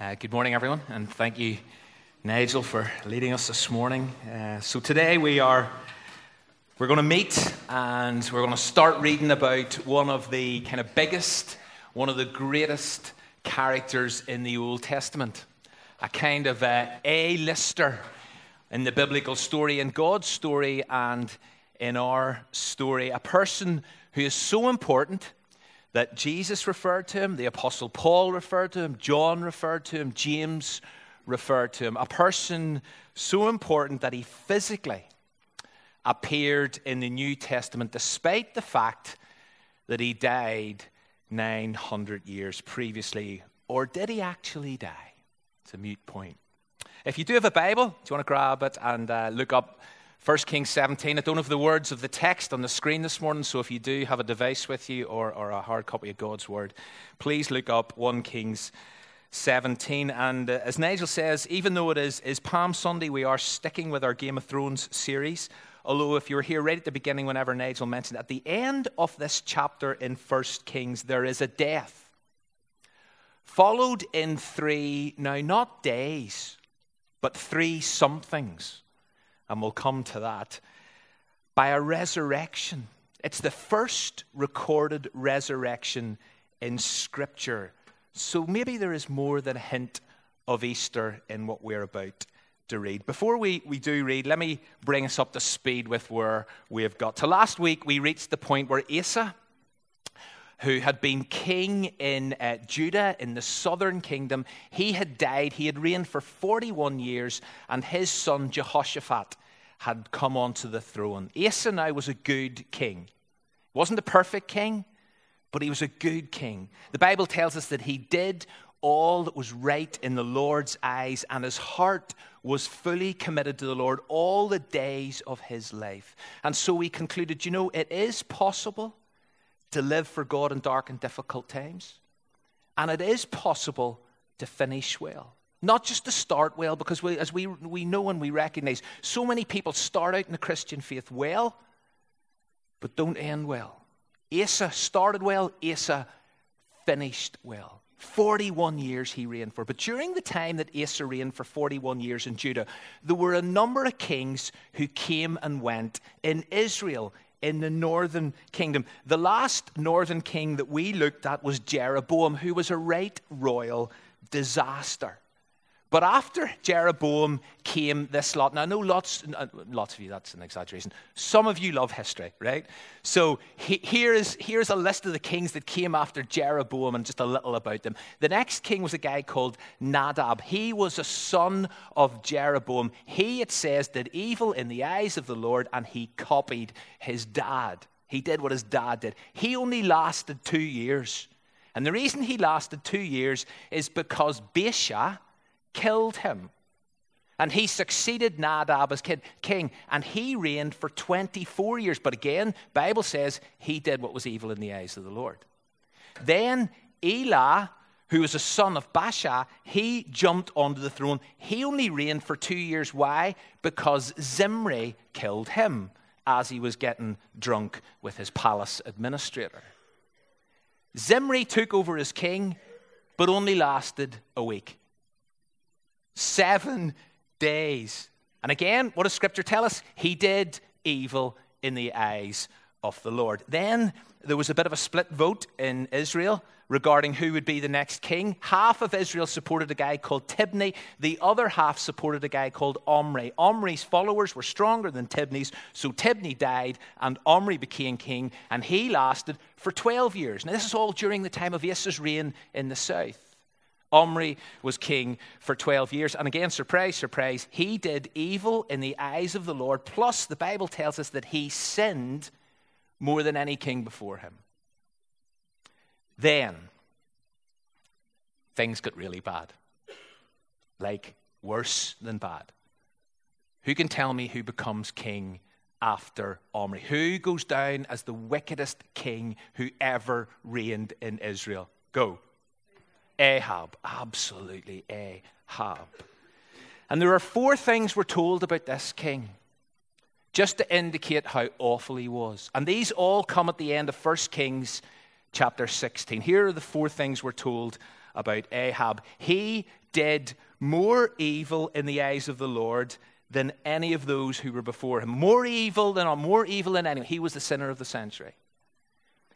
Uh, good morning, everyone, and thank you, Nigel, for leading us this morning. Uh, so today we are we're going to meet and we're going to start reading about one of the kind of biggest, one of the greatest characters in the Old Testament, a kind of A-lister in the biblical story, in God's story, and in our story, a person who is so important that Jesus referred to him, the Apostle Paul referred to him, John referred to him, James referred to him. A person so important that he physically appeared in the New Testament despite the fact that he died 900 years previously. Or did he actually die? It's a mute point. If you do have a Bible, do you want to grab it and uh, look up 1 Kings 17. I don't have the words of the text on the screen this morning, so if you do have a device with you or, or a hard copy of God's Word, please look up 1 Kings 17. And uh, as Nigel says, even though it is, is Palm Sunday, we are sticking with our Game of Thrones series. Although, if you were here right at the beginning, whenever Nigel mentioned, at the end of this chapter in 1 Kings, there is a death. Followed in three, now not days, but three somethings and we'll come to that, by a resurrection. It's the first recorded resurrection in Scripture. So maybe there is more than a hint of Easter in what we're about to read. Before we, we do read, let me bring us up to speed with where we've got to. Last week, we reached the point where Asa, who had been king in uh, Judah in the southern kingdom, he had died. He had reigned for 41 years, and his son Jehoshaphat had come onto the throne. Asa now was a good king. He Wasn't a perfect king, but he was a good king. The Bible tells us that he did all that was right in the Lord's eyes, and his heart was fully committed to the Lord all the days of his life. And so we concluded you know, it is possible to live for God in dark and difficult times, and it is possible to finish well. Not just to start well, because we, as we, we know and we recognize, so many people start out in the Christian faith well, but don't end well. Asa started well, Asa finished well. 41 years he reigned for. But during the time that Asa reigned for 41 years in Judah, there were a number of kings who came and went in Israel, in the northern kingdom. The last northern king that we looked at was Jeroboam, who was a right royal disaster. But after Jeroboam came this lot. Now, I know lots, uh, lots of you, that's an exaggeration. Some of you love history, right? So he, here is, here's a list of the kings that came after Jeroboam and just a little about them. The next king was a guy called Nadab. He was a son of Jeroboam. He, it says, did evil in the eyes of the Lord and he copied his dad. He did what his dad did. He only lasted two years. And the reason he lasted two years is because Baasha, killed him. And he succeeded Nadab as king, and he reigned for 24 years. But again, Bible says he did what was evil in the eyes of the Lord. Then Elah, who was a son of Baasha, he jumped onto the throne. He only reigned for two years. Why? Because Zimri killed him as he was getting drunk with his palace administrator. Zimri took over as king, but only lasted a week. Seven days. And again, what does Scripture tell us? He did evil in the eyes of the Lord. Then there was a bit of a split vote in Israel regarding who would be the next king. Half of Israel supported a guy called Tibni, the other half supported a guy called Omri. Omri's followers were stronger than Tibni's, so Tibni died and Omri became king, and he lasted for 12 years. Now, this is all during the time of Asa's reign in the south. Omri was king for 12 years. And again, surprise, surprise, he did evil in the eyes of the Lord. Plus, the Bible tells us that he sinned more than any king before him. Then, things got really bad. Like, worse than bad. Who can tell me who becomes king after Omri? Who goes down as the wickedest king who ever reigned in Israel? Go. Ahab. Absolutely Ahab. And there are four things we're told about this king, just to indicate how awful he was. And these all come at the end of 1 Kings chapter 16. Here are the four things we're told about Ahab. He did more evil in the eyes of the Lord than any of those who were before him. More evil than more evil than anyone. He was the sinner of the century.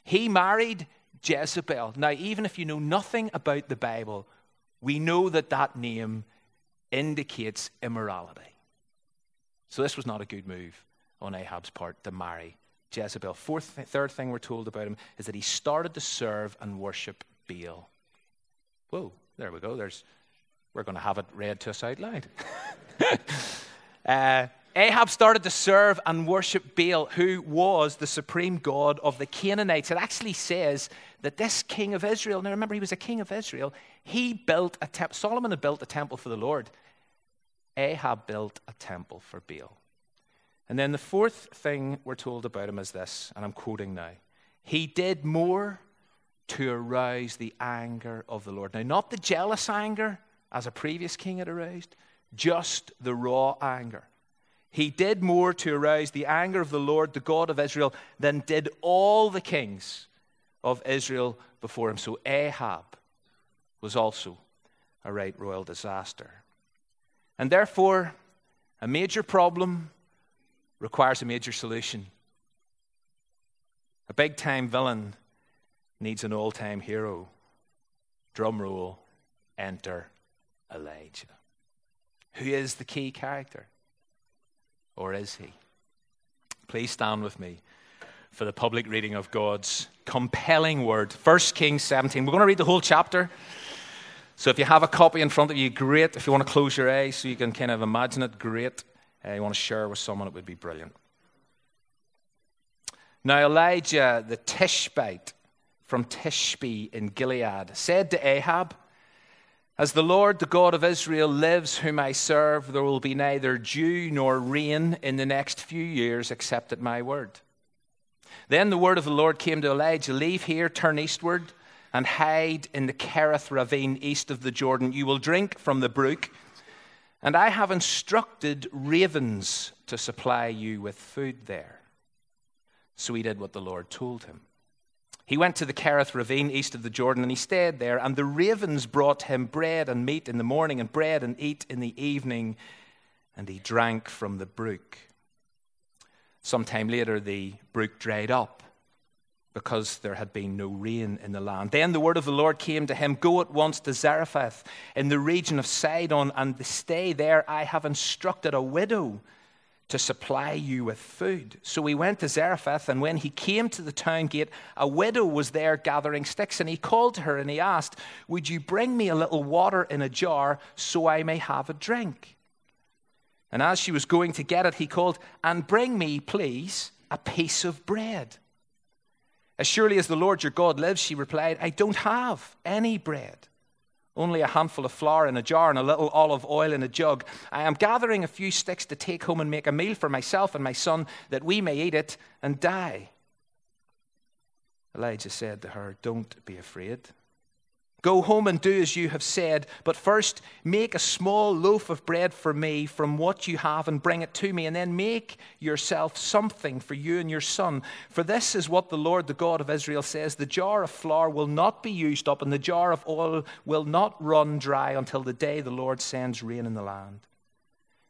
He married Jezebel. Now, even if you know nothing about the Bible, we know that that name indicates immorality. So this was not a good move on Ahab's part to marry Jezebel. Fourth, third thing we're told about him is that he started to serve and worship Baal. Whoa, there we go. There's, we're going to have it read to us out loud. uh, Ahab started to serve and worship Baal, who was the supreme god of the Canaanites. It actually says that this king of Israel, now remember, he was a king of Israel, he built a temple. Solomon had built a temple for the Lord. Ahab built a temple for Baal. And then the fourth thing we're told about him is this, and I'm quoting now He did more to arouse the anger of the Lord. Now, not the jealous anger as a previous king had aroused, just the raw anger. He did more to arouse the anger of the Lord, the God of Israel, than did all the kings of Israel before him. So Ahab was also a right royal disaster. And therefore, a major problem requires a major solution. A big time villain needs an all time hero. Drum roll, enter Elijah. Who is the key character? Or is he? Please stand with me for the public reading of God's compelling word. 1 Kings 17. We're going to read the whole chapter. So if you have a copy in front of you, great. If you want to close your eyes so you can kind of imagine it, great. Uh, you want to share with someone, it would be brilliant. Now, Elijah the Tishbite from Tishbe in Gilead said to Ahab, as the Lord, the God of Israel, lives, whom I serve, there will be neither dew nor rain in the next few years except at my word. Then the word of the Lord came to Elijah Leave here, turn eastward, and hide in the Kerith ravine east of the Jordan. You will drink from the brook, and I have instructed ravens to supply you with food there. So he did what the Lord told him. He went to the Kerith ravine east of the Jordan and he stayed there. And the ravens brought him bread and meat in the morning and bread and eat in the evening. And he drank from the brook. Sometime later, the brook dried up because there had been no rain in the land. Then the word of the Lord came to him Go at once to Zarephath in the region of Sidon and stay there. I have instructed a widow to supply you with food. So he went to Zarephath, and when he came to the town gate, a widow was there gathering sticks, and he called to her and he asked, Would you bring me a little water in a jar so I may have a drink? And as she was going to get it, he called, And bring me, please, a piece of bread. As surely as the Lord your God lives, she replied, I don't have any bread only a handful of flour in a jar and a little olive oil in a jug. I am gathering a few sticks to take home and make a meal for myself and my son, that we may eat it and die. Elijah said to her, Don't be afraid. Go home and do as you have said, but first make a small loaf of bread for me from what you have and bring it to me, and then make yourself something for you and your son. For this is what the Lord, the God of Israel, says The jar of flour will not be used up, and the jar of oil will not run dry until the day the Lord sends rain in the land.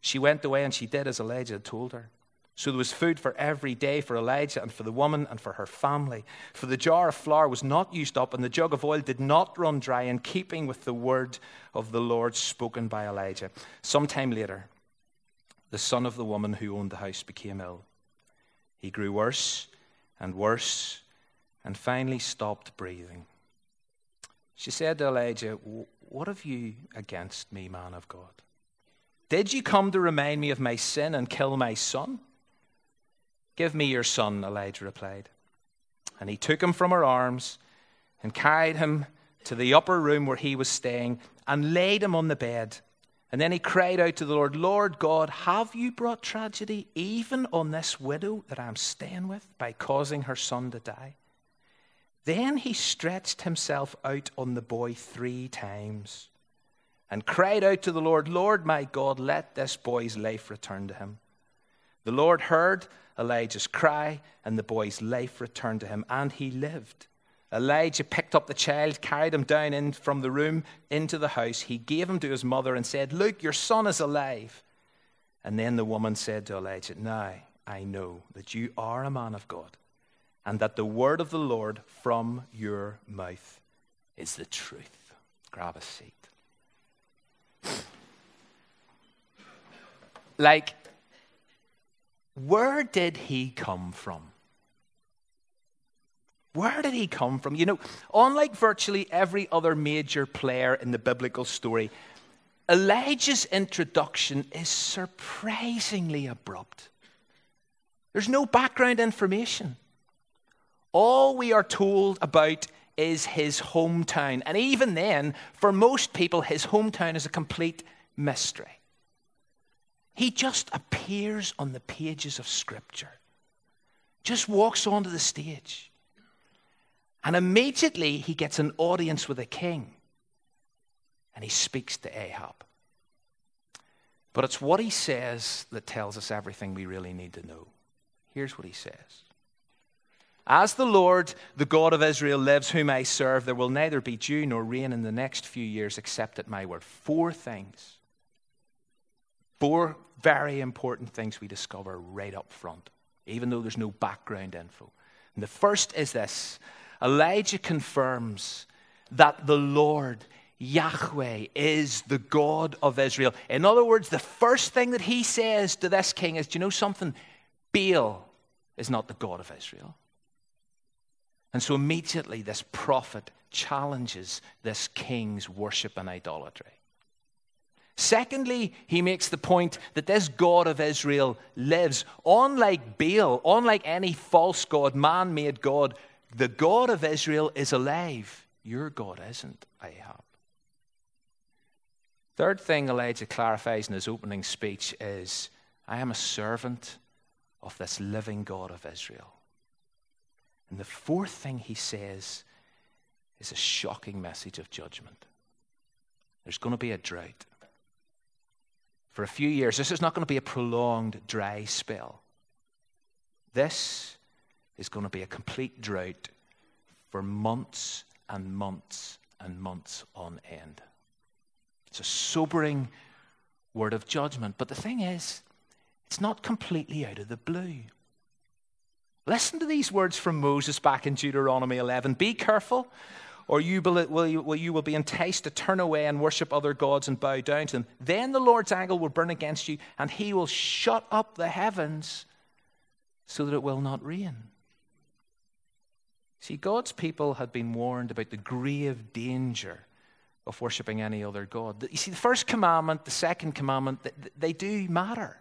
She went away and she did as Elijah had told her. So there was food for every day for Elijah and for the woman and for her family. For the jar of flour was not used up, and the jug of oil did not run dry, in keeping with the word of the Lord spoken by Elijah. Sometime later, the son of the woman who owned the house became ill. He grew worse and worse and finally stopped breathing. She said to Elijah, What have you against me, man of God? Did you come to remind me of my sin and kill my son? Give me your son, Elijah replied. And he took him from her arms and carried him to the upper room where he was staying and laid him on the bed. And then he cried out to the Lord, Lord God, have you brought tragedy even on this widow that I'm staying with by causing her son to die? Then he stretched himself out on the boy three times and cried out to the Lord, Lord my God, let this boy's life return to him. The Lord heard Elijah's cry, and the boy's life returned to him, and he lived. Elijah picked up the child, carried him down in from the room into the house. He gave him to his mother and said, Look, your son is alive. And then the woman said to Elijah, Now I know that you are a man of God, and that the word of the Lord from your mouth is the truth. Grab a seat. Like, where did he come from? Where did he come from? You know, unlike virtually every other major player in the biblical story, Elijah's introduction is surprisingly abrupt. There's no background information. All we are told about is his hometown. And even then, for most people, his hometown is a complete mystery. He just appears on the pages of Scripture, just walks onto the stage. And immediately he gets an audience with a king and he speaks to Ahab. But it's what he says that tells us everything we really need to know. Here's what he says As the Lord, the God of Israel, lives, whom I serve, there will neither be dew nor rain in the next few years except at my word. Four things. Four very important things we discover right up front, even though there's no background info. And the first is this Elijah confirms that the Lord, Yahweh, is the God of Israel. In other words, the first thing that he says to this king is Do you know something? Baal is not the God of Israel. And so immediately this prophet challenges this king's worship and idolatry. Secondly, he makes the point that this God of Israel lives. Unlike Baal, unlike any false God, man made God, the God of Israel is alive. Your God isn't, Ahab. Third thing Elijah clarifies in his opening speech is I am a servant of this living God of Israel. And the fourth thing he says is a shocking message of judgment. There's going to be a drought. For a few years, this is not going to be a prolonged dry spell. This is going to be a complete drought for months and months and months on end. It's a sobering word of judgment. But the thing is, it's not completely out of the blue. Listen to these words from Moses back in Deuteronomy 11. Be careful, or you will, you will be enticed to turn away and worship other gods and bow down to them. Then the Lord's anger will burn against you, and he will shut up the heavens so that it will not rain. See, God's people had been warned about the grave danger of worshipping any other God. You see, the first commandment, the second commandment, they do matter.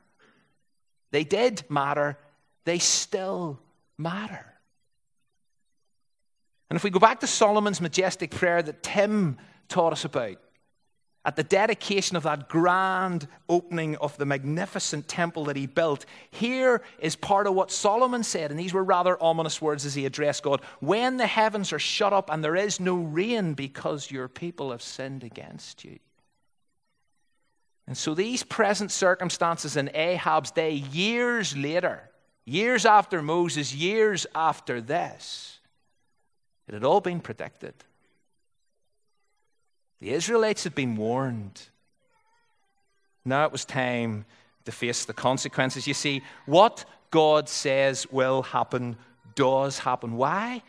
They did matter. They still matter. And if we go back to Solomon's majestic prayer that Tim taught us about, at the dedication of that grand opening of the magnificent temple that he built, here is part of what Solomon said, and these were rather ominous words as he addressed God. When the heavens are shut up and there is no rain because your people have sinned against you. And so these present circumstances in Ahab's day, years later, years after Moses, years after this, it had all been predicted. The Israelites had been warned. Now it was time to face the consequences. You see, what God says will happen does happen. Why?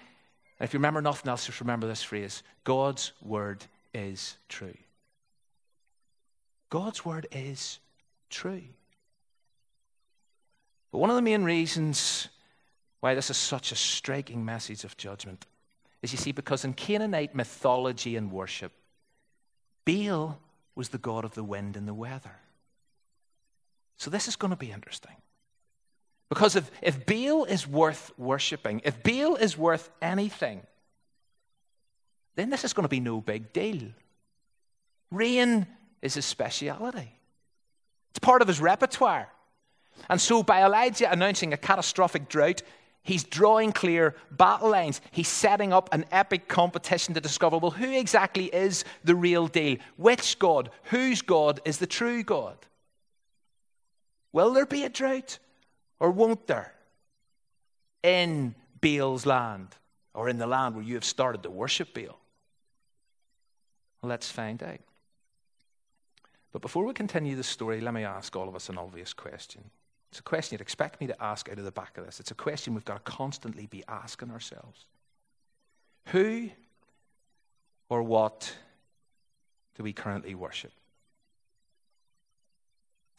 And if you remember nothing else, just remember this phrase God's word is true. God's word is true. But one of the main reasons why this is such a striking message of judgment is you see, because in Canaanite mythology and worship, Baal was the god of the wind and the weather. So this is going to be interesting. Because if, if Baal is worth worshipping, if Baal is worth anything, then this is going to be no big deal. Rain is his speciality, it's part of his repertoire. And so, by Elijah announcing a catastrophic drought, He's drawing clear battle lines. He's setting up an epic competition to discover well, who exactly is the real deal? Which God, whose God is the true God? Will there be a drought or won't there in Baal's land? or in the land where you have started to worship Baal? Let's find out. But before we continue the story, let me ask all of us an obvious question. It's a question you'd expect me to ask out of the back of this. It's a question we've got to constantly be asking ourselves. Who or what do we currently worship?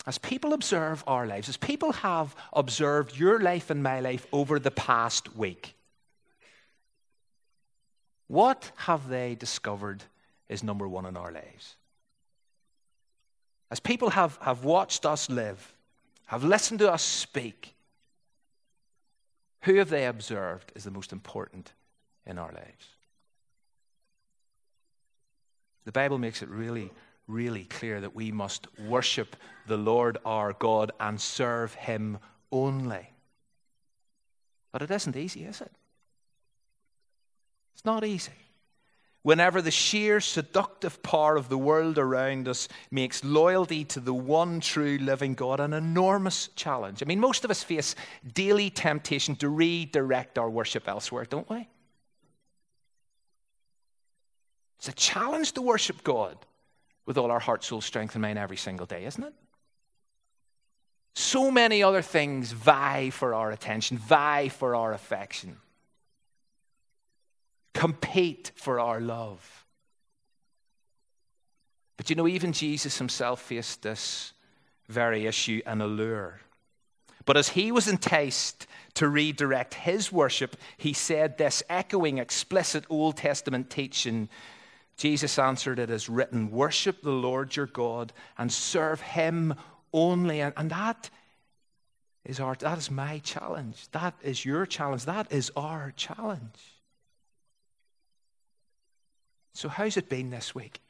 As people observe our lives, as people have observed your life and my life over the past week, what have they discovered is number one in our lives? As people have, have watched us live, have listened to us speak, who have they observed is the most important in our lives? The Bible makes it really, really clear that we must worship the Lord our God and serve Him only. But it isn't easy, is it? It's not easy whenever the sheer seductive power of the world around us makes loyalty to the one true living God an enormous challenge. I mean, most of us face daily temptation to redirect our worship elsewhere, don't we? It's a challenge to worship God with all our heart, soul, strength, and mind every single day, isn't it? So many other things vie for our attention, vie for our affection compete for our love. But you know, even Jesus himself faced this very issue and allure. But as he was enticed to redirect his worship, he said this, echoing explicit Old Testament teaching. Jesus answered it as written Worship the Lord your God and serve him only. And that is, our, that is my challenge. That is your challenge. That is our challenge. So, how's it been this week?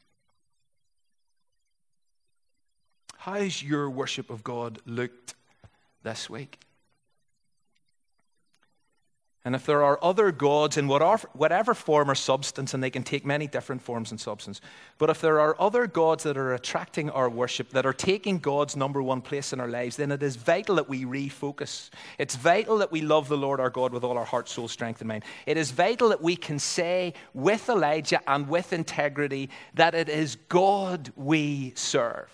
How's your worship of God looked this week? And if there are other gods in whatever form or substance, and they can take many different forms and substance, but if there are other gods that are attracting our worship, that are taking God's number one place in our lives, then it is vital that we refocus. It's vital that we love the Lord our God with all our heart, soul, strength, and mind. It is vital that we can say with Elijah and with integrity that it is God we serve,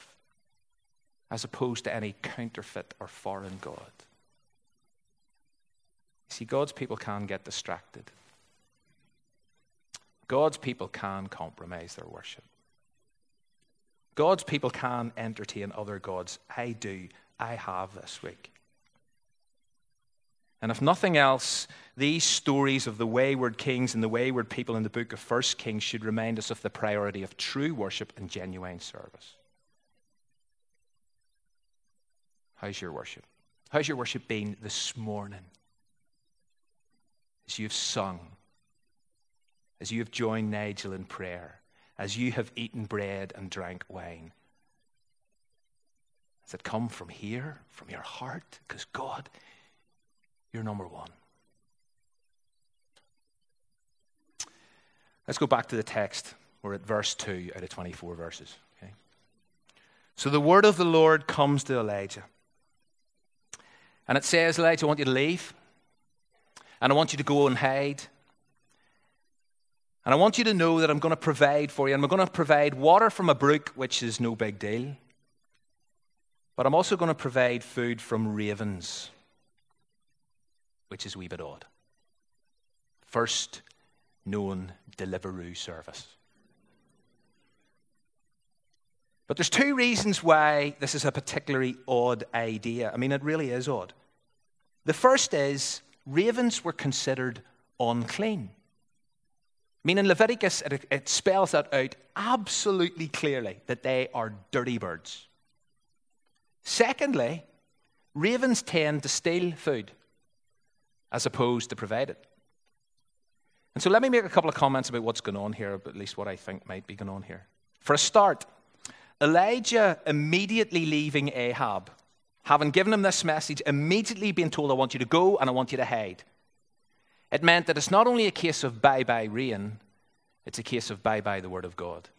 as opposed to any counterfeit or foreign God. See, God's people can get distracted. God's people can compromise their worship. God's people can entertain other gods. I do. I have this week. And if nothing else, these stories of the wayward kings and the wayward people in the book of First Kings should remind us of the priority of true worship and genuine service. How's your worship? How's your worship been this morning? As you've sung, as you have joined Nigel in prayer, as you have eaten bread and drank wine? Has it come from here, from your heart? Because God, you're number one. Let's go back to the text. We're at verse 2 out of 24 verses. Okay? So the word of the Lord comes to Elijah. And it says, Elijah, I want you to leave. And I want you to go and hide. And I want you to know that I'm going to provide for you. And I'm going to provide water from a brook, which is no big deal. But I'm also going to provide food from ravens, which is a wee bit odd. First known Deliveroo service. But there's two reasons why this is a particularly odd idea. I mean, it really is odd. The first is ravens were considered unclean. I mean, in Leviticus, it, it spells that out absolutely clearly that they are dirty birds. Secondly, ravens tend to steal food as opposed to provide it. And so let me make a couple of comments about what's going on here, at least what I think might be going on here. For a start, Elijah immediately leaving Ahab having given him this message, immediately being told, I want you to go and I want you to hide. It meant that it's not only a case of bye bye rain, it's a case of bye bye the word of God.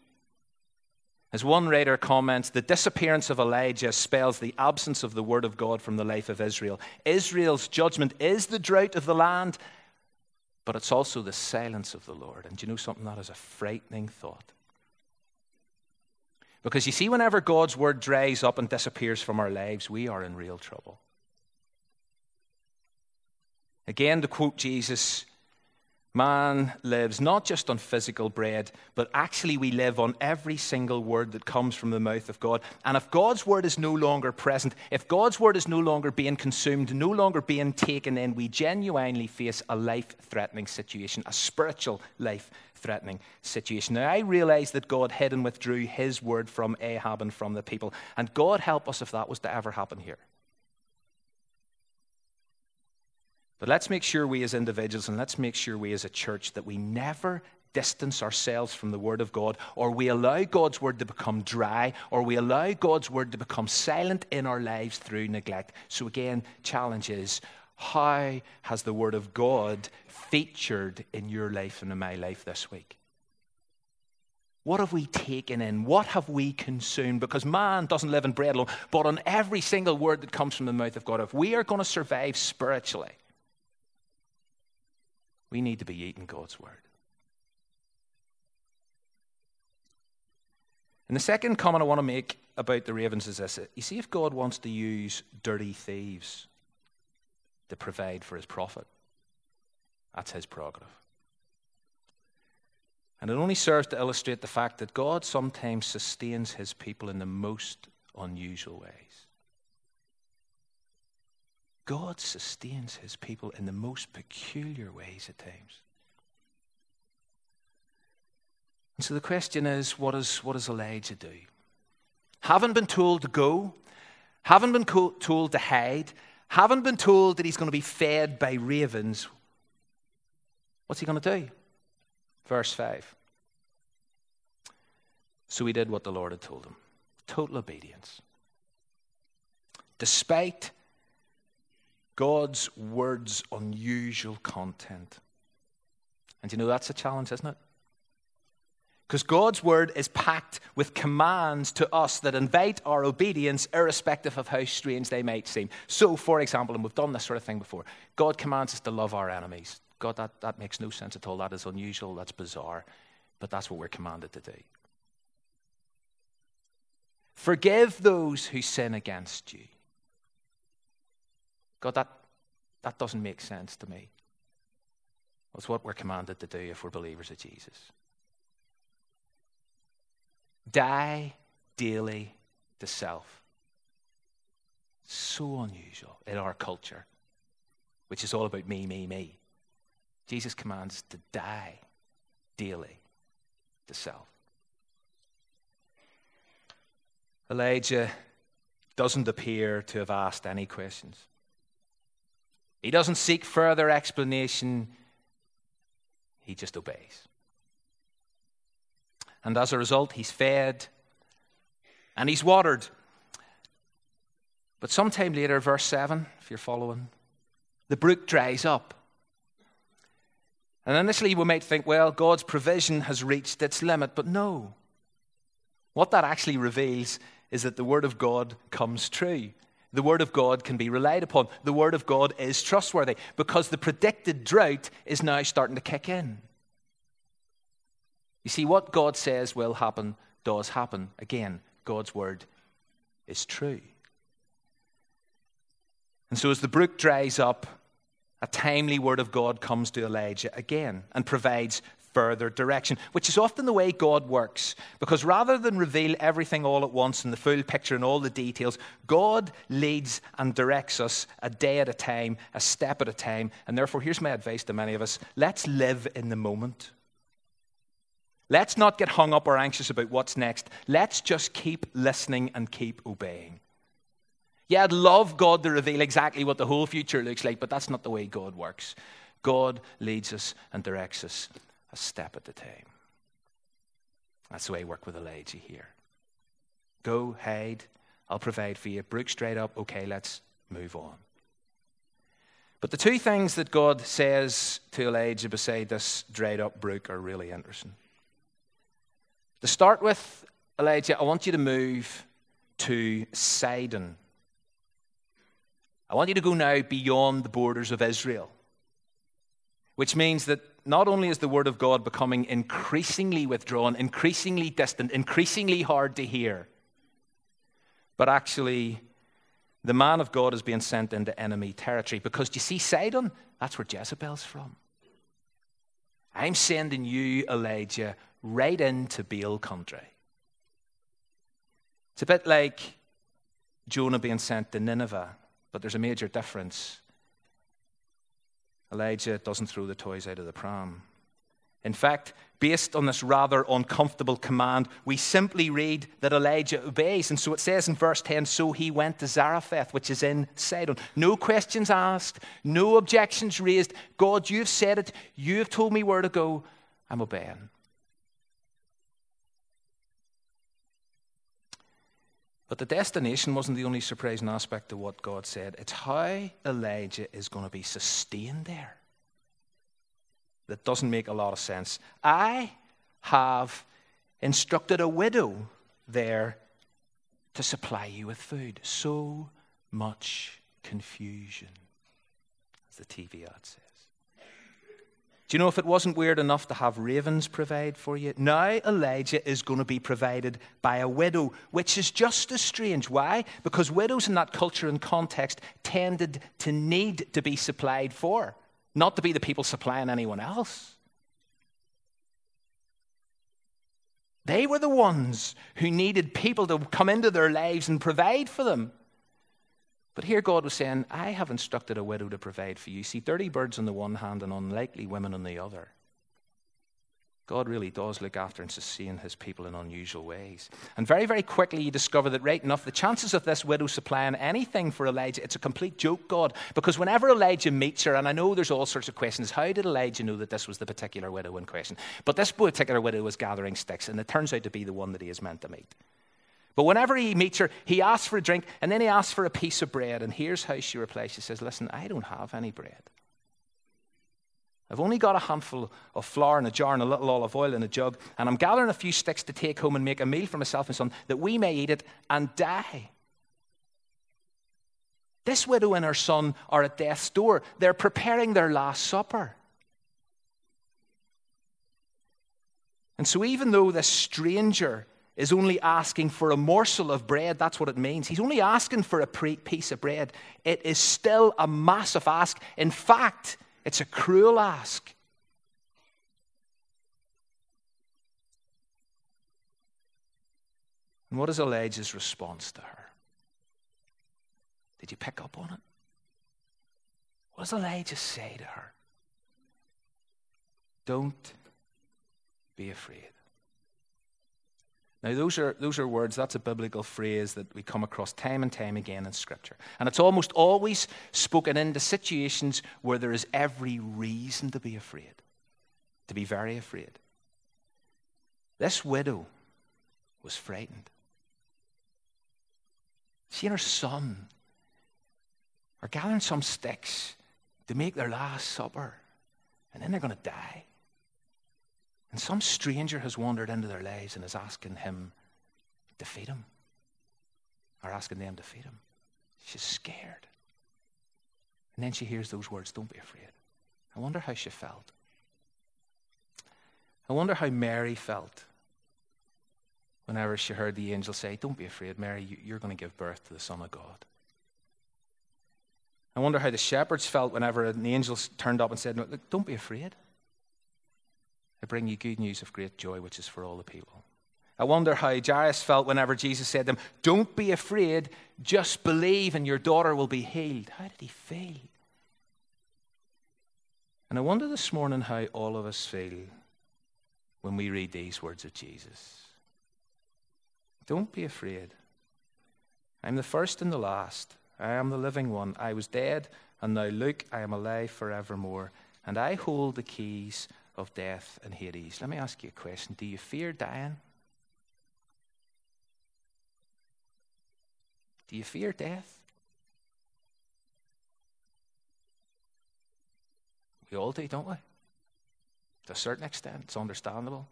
As one writer comments, the disappearance of Elijah spells the absence of the word of God from the life of Israel. Israel's judgment is the drought of the land, but it's also the silence of the Lord. And do you know something? That is a frightening thought. Because you see, whenever God's word dries up and disappears from our lives, we are in real trouble. Again, to quote Jesus, man lives not just on physical bread, but actually we live on every single word that comes from the mouth of God. And if God's word is no longer present, if God's word is no longer being consumed, no longer being taken in, we genuinely face a life threatening situation, a spiritual life threatening situation. Now, I realize that God hid and withdrew his word from Ahab and from the people. And God help us if that was to ever happen here. But let's make sure we as individuals and let's make sure we as a church that we never distance ourselves from the Word of God, or we allow God's Word to become dry, or we allow God's Word to become silent in our lives through neglect. So, again, challenge is how has the Word of God featured in your life and in my life this week? What have we taken in? What have we consumed? Because man doesn't live in bread alone, but on every single word that comes from the mouth of God. If we are going to survive spiritually, we need to be eating God's word. And the second comment I want to make about the ravens is this you see, if God wants to use dirty thieves to provide for his prophet. That's his prerogative. And it only serves to illustrate the fact that God sometimes sustains his people in the most unusual ways. God sustains his people in the most peculiar ways at times. And so the question is what, is, what does Elijah do? Haven't been told to go, haven't been told to hide, haven't been told that he's going to be fed by ravens, what's he going to do? Verse 5. So he did what the Lord had told him total obedience. Despite God's word's unusual content. And you know that's a challenge, isn't it? Because God's word is packed with commands to us that invite our obedience, irrespective of how strange they might seem. So, for example, and we've done this sort of thing before, God commands us to love our enemies. God, that, that makes no sense at all. That is unusual. That's bizarre. But that's what we're commanded to do. Forgive those who sin against you. God, that, that doesn't make sense to me. It's what we're commanded to do if we're believers of Jesus. Die daily to self. So unusual in our culture, which is all about me, me, me. Jesus commands to die daily to self. Elijah doesn't appear to have asked any questions. He doesn't seek further explanation, he just obeys. And as a result, he's fed and he's watered. But sometime later, verse 7, if you're following, the brook dries up. And initially, we might think, well, God's provision has reached its limit. But no. What that actually reveals is that the Word of God comes true. The Word of God can be relied upon. The Word of God is trustworthy because the predicted drought is now starting to kick in. You see, what God says will happen does happen. Again, God's Word is true. And so, as the brook dries up, a timely word of God comes to Elijah again and provides further direction, which is often the way God works. Because rather than reveal everything all at once in the full picture and all the details, God leads and directs us a day at a time, a step at a time. And therefore, here's my advice to many of us let's live in the moment. Let's not get hung up or anxious about what's next. Let's just keep listening and keep obeying. Yeah, I'd love God to reveal exactly what the whole future looks like, but that's not the way God works. God leads us and directs us a step at a time. That's the way I work with Elijah here. Go, hide, I'll provide for you. Brook straight up, okay, let's move on. But the two things that God says to Elijah beside this dried up brook are really interesting. To start with, Elijah, I want you to move to Sidon. I want you to go now beyond the borders of Israel. which means that not only is the word of God becoming increasingly withdrawn, increasingly distant, increasingly hard to hear, but actually the man of God is being sent into enemy territory. Because do you see Sidon? That's where Jezebel's from. I'm sending you, Elijah, right into Baal country. It's a bit like Jonah being sent to Nineveh, but there's a major difference. Elijah doesn't throw the toys out of the pram. In fact, based on this rather uncomfortable command, we simply read that Elijah obeys. And so it says in verse 10 So he went to Zarephath, which is in Sidon. No questions asked, no objections raised. God, you've said it. You've told me where to go. I'm obeying. But the destination wasn't the only surprising aspect of what God said. It's how Elijah is going to be sustained there that doesn't make a lot of sense. I have instructed a widow there to supply you with food. So much confusion, as the TV ad says. Do you know if it wasn't weird enough to have ravens provide for you? Now Elijah is going to be provided by a widow, which is just as strange. Why? Because widows in that culture and context tended to need to be supplied for, not to be the people supplying anyone else. They were the ones who needed people to come into their lives and provide for them. But here God was saying, I have instructed a widow to provide for you. See, dirty birds on the one hand and unlikely women on the other. God really does look after and sustain his people in unusual ways. And very, very quickly, you discover that, right enough, the chances of this widow supplying anything for Elijah, it's a complete joke, God. Because whenever Elijah meets her, and I know there's all sorts of questions, how did Elijah know that this was the particular widow in question? But this particular widow was gathering sticks, and it turns out to be the one that he is meant to meet. But whenever he meets her, he asks for a drink, and then he asks for a piece of bread. And here's how she replies She says, Listen, I don't have any bread. I've only got a handful of flour in a jar and a little olive oil in a jug, and I'm gathering a few sticks to take home and make a meal for myself and son that we may eat it and die. This widow and her son are at death's door. They're preparing their last supper. And so, even though this stranger is only asking for a morsel of bread, that's what it means. He's only asking for a piece of bread. It is still a massive ask. In fact, it's a cruel ask. And what is Elijah's response to her? Did you pick up on it? What does Elijah say to her? Don't be afraid. Now, those are, those are words, that's a biblical phrase that we come across time and time again in Scripture. And it's almost always spoken into situations where there is every reason to be afraid, to be very afraid. This widow was frightened. She and her son are gathering some sticks to make their last supper, and then they're going to die. And some stranger has wandered into their lives and is asking him to feed him, or asking them to feed him. She's scared. And then she hears those words, Don't be afraid. I wonder how she felt. I wonder how Mary felt whenever she heard the angel say, Don't be afraid, Mary, you're going to give birth to the Son of God. I wonder how the shepherds felt whenever the angel turned up and said, Look, Don't be afraid. I bring you good news of great joy, which is for all the people. I wonder how Jairus felt whenever Jesus said to him, Don't be afraid, just believe, and your daughter will be healed. How did he feel? And I wonder this morning how all of us feel when we read these words of Jesus. Don't be afraid. I'm the first and the last. I am the living one. I was dead, and now look, I am alive forevermore, and I hold the keys of death and Hades. Let me ask you a question Do you fear dying? Do you fear death? We all do, don't we? To a certain extent, it's understandable.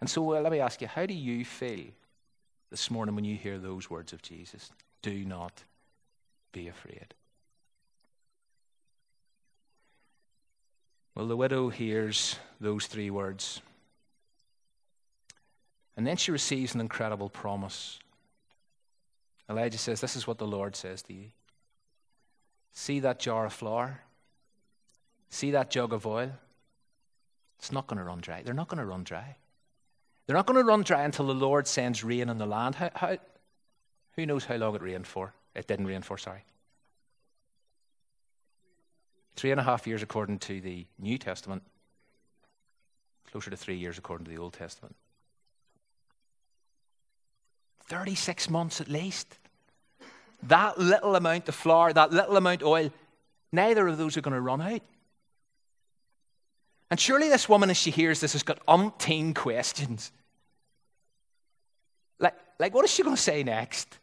And so uh, let me ask you, how do you feel this morning when you hear those words of Jesus? Do not be afraid. Well, the widow hears those three words. And then she receives an incredible promise. Elijah says, This is what the Lord says to you. See that jar of flour? See that jug of oil? It's not going to run dry. They're not going to run dry. They're not going to run dry until the Lord sends rain on the land. How, how, who knows how long it rained for? It didn't rain for, sorry. Three and a half years according to the New Testament, closer to three years according to the Old Testament. 36 months at least. That little amount of flour, that little amount of oil, neither of those are going to run out. And surely this woman, as she hears this, has got umpteen questions. Like, like what is she going to say next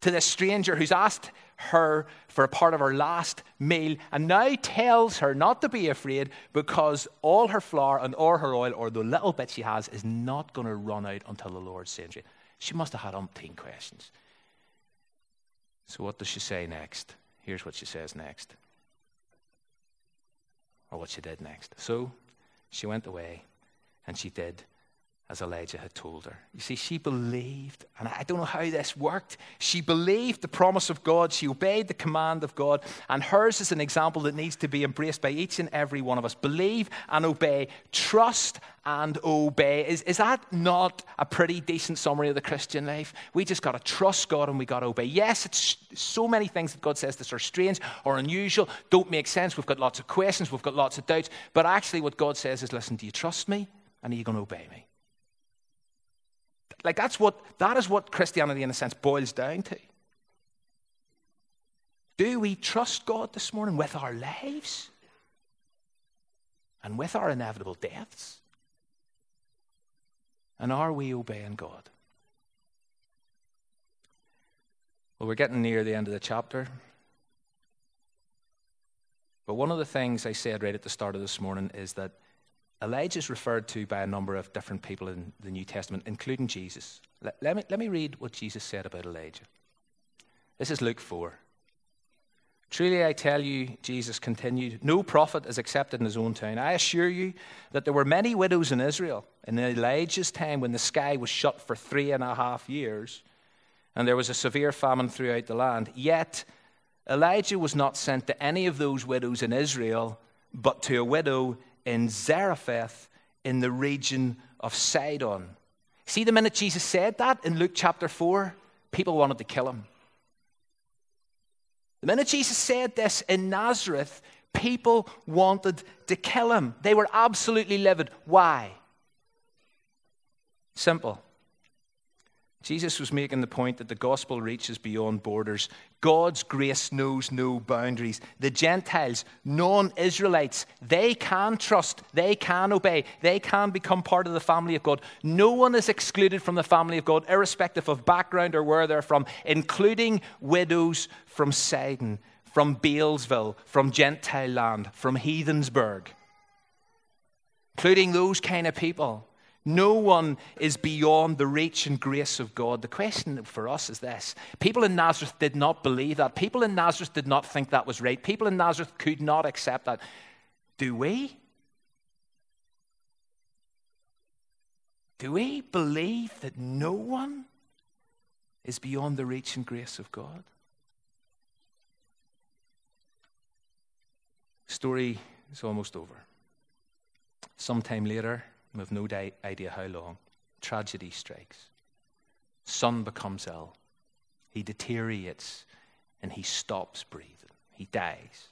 to this stranger who's asked her for a part of her last meal and now tells her not to be afraid because all her flour and all her oil, or the little bit she has, is not going to run out until the Lord sends it. She must have had umpteen questions. So, what does she say next? Here's what she says next. Or what she did next. So, she went away and she did as Elijah had told her. You see, she believed, and I don't know how this worked. She believed the promise of God, she obeyed the command of God, and hers is an example that needs to be embraced by each and every one of us. Believe and obey, trust and obey. Is, is that not a pretty decent summary of the Christian life? We just got to trust God and we got to obey. Yes, it's so many things that God says that are strange or unusual, don't make sense. We've got lots of questions, we've got lots of doubts, but actually, what God says is listen, do you trust me? And are you going to obey me? Like that's what that is what Christianity in a sense boils down to. Do we trust God this morning with our lives and with our inevitable deaths? And are we obeying God? Well, we're getting near the end of the chapter. But one of the things I said right at the start of this morning is that Elijah is referred to by a number of different people in the New Testament, including Jesus. Let, let, me, let me read what Jesus said about Elijah. This is Luke 4. Truly I tell you, Jesus continued, no prophet is accepted in his own town. I assure you that there were many widows in Israel in Elijah's time when the sky was shut for three and a half years and there was a severe famine throughout the land. Yet Elijah was not sent to any of those widows in Israel, but to a widow in Zarephath in the region of Sidon. See, the minute Jesus said that in Luke chapter 4, people wanted to kill him. The minute Jesus said this in Nazareth, people wanted to kill him. They were absolutely livid. Why? Simple. Jesus was making the point that the gospel reaches beyond borders. God's grace knows no boundaries. The Gentiles, non Israelites, they can trust, they can obey, they can become part of the family of God. No one is excluded from the family of God, irrespective of background or where they're from, including widows from Sidon, from Balesville, from Gentile land, from Heathensburg, including those kind of people. No one is beyond the reach and grace of God. The question for us is this People in Nazareth did not believe that. People in Nazareth did not think that was right. People in Nazareth could not accept that. Do we? Do we believe that no one is beyond the reach and grace of God? Story is almost over. Sometime later, we have no idea how long. Tragedy strikes. Son becomes ill. He deteriorates and he stops breathing. He dies.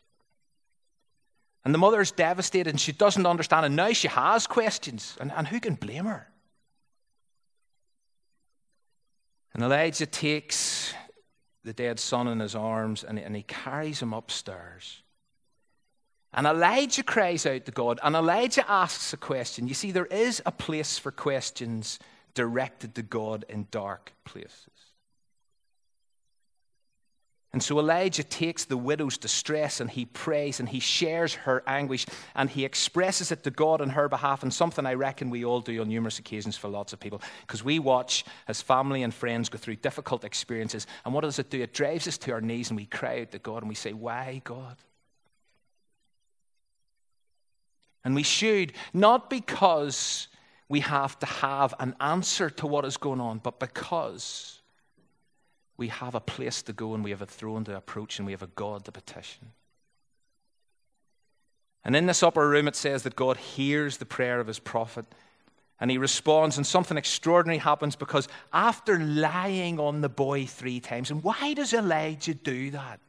And the mother is devastated and she doesn't understand. And now she has questions. And, and who can blame her? And Elijah takes the dead son in his arms and, and he carries him upstairs. And Elijah cries out to God, and Elijah asks a question. You see, there is a place for questions directed to God in dark places. And so Elijah takes the widow's distress and he prays and he shares her anguish and he expresses it to God on her behalf, and something I reckon we all do on numerous occasions for lots of people. Because we watch as family and friends go through difficult experiences, and what does it do? It drives us to our knees and we cry out to God and we say, Why, God? And we should, not because we have to have an answer to what is going on, but because we have a place to go and we have a throne to approach and we have a God to petition. And in this upper room, it says that God hears the prayer of his prophet and he responds, and something extraordinary happens because after lying on the boy three times, and why does Elijah do that?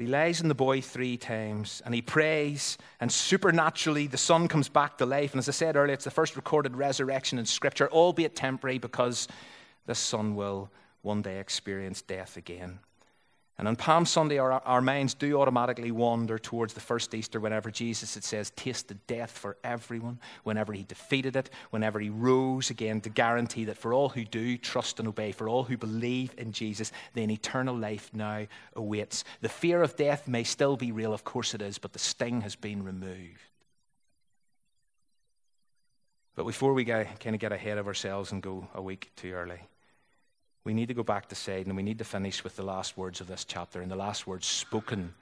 But he lays on the boy three times and he prays, and supernaturally the son comes back to life. And as I said earlier, it's the first recorded resurrection in Scripture, albeit temporary, because the son will one day experience death again. And on Palm Sunday, our, our minds do automatically wander towards the first Easter whenever Jesus, it says, tasted death for everyone, whenever he defeated it, whenever he rose again to guarantee that for all who do trust and obey, for all who believe in Jesus, then eternal life now awaits. The fear of death may still be real, of course it is, but the sting has been removed. But before we get, kind of get ahead of ourselves and go a week too early, we need to go back to Sidon and we need to finish with the last words of this chapter and the last words spoken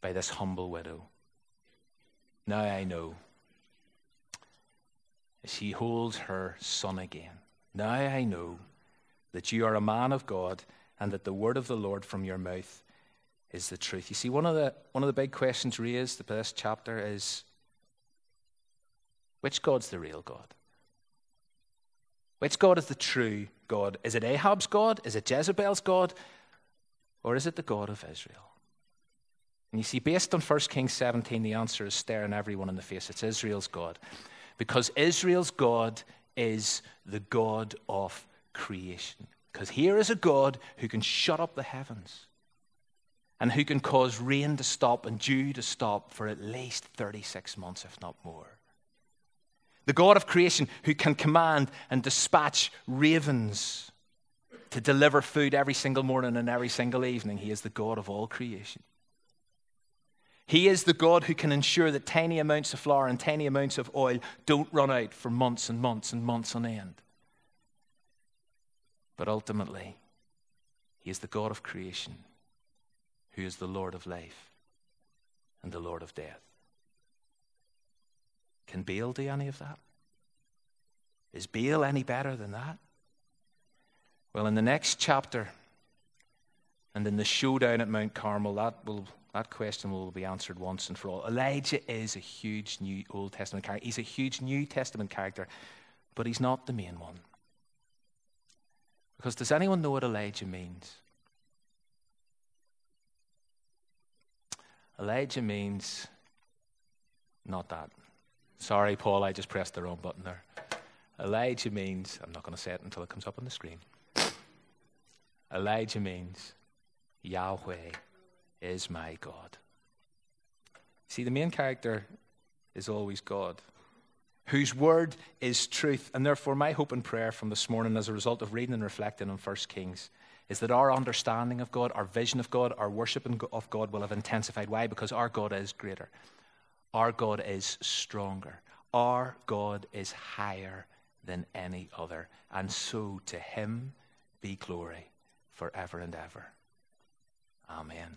by this humble widow. Now I know. as She holds her son again. Now I know that you are a man of God and that the word of the Lord from your mouth is the truth. You see, one of the, one of the big questions raised by this chapter is which God's the real God? Which God is the true God? Is it Ahab's God? Is it Jezebel's God? Or is it the God of Israel? And you see, based on 1 Kings 17, the answer is staring everyone in the face. It's Israel's God. Because Israel's God is the God of creation. Because here is a God who can shut up the heavens and who can cause rain to stop and dew to stop for at least 36 months, if not more the God of creation who can command and dispatch ravens to deliver food every single morning and every single evening. He is the God of all creation. He is the God who can ensure that tiny amounts of flour and tiny amounts of oil don't run out for months and months and months on end. But ultimately, He is the God of creation who is the Lord of life and the Lord of death. Can Baal do any of that? Is Baal any better than that? Well, in the next chapter and in the showdown at Mount Carmel, that, will, that question will be answered once and for all. Elijah is a huge New Old Testament character. He's a huge New Testament character, but he's not the main one. Because does anyone know what Elijah means? Elijah means not that. Sorry, Paul, I just pressed the wrong button there. Elijah means, I'm not going to say it until it comes up on the screen. Elijah means Yahweh is my God. See, the main character is always God, whose word is truth. And therefore, my hope and prayer from this morning, as a result of reading and reflecting on 1 Kings, is that our understanding of God, our vision of God, our worship of God will have intensified. Why? Because our God is greater. Our God is stronger. Our God is higher than any other. And so to him be glory forever and ever. Amen.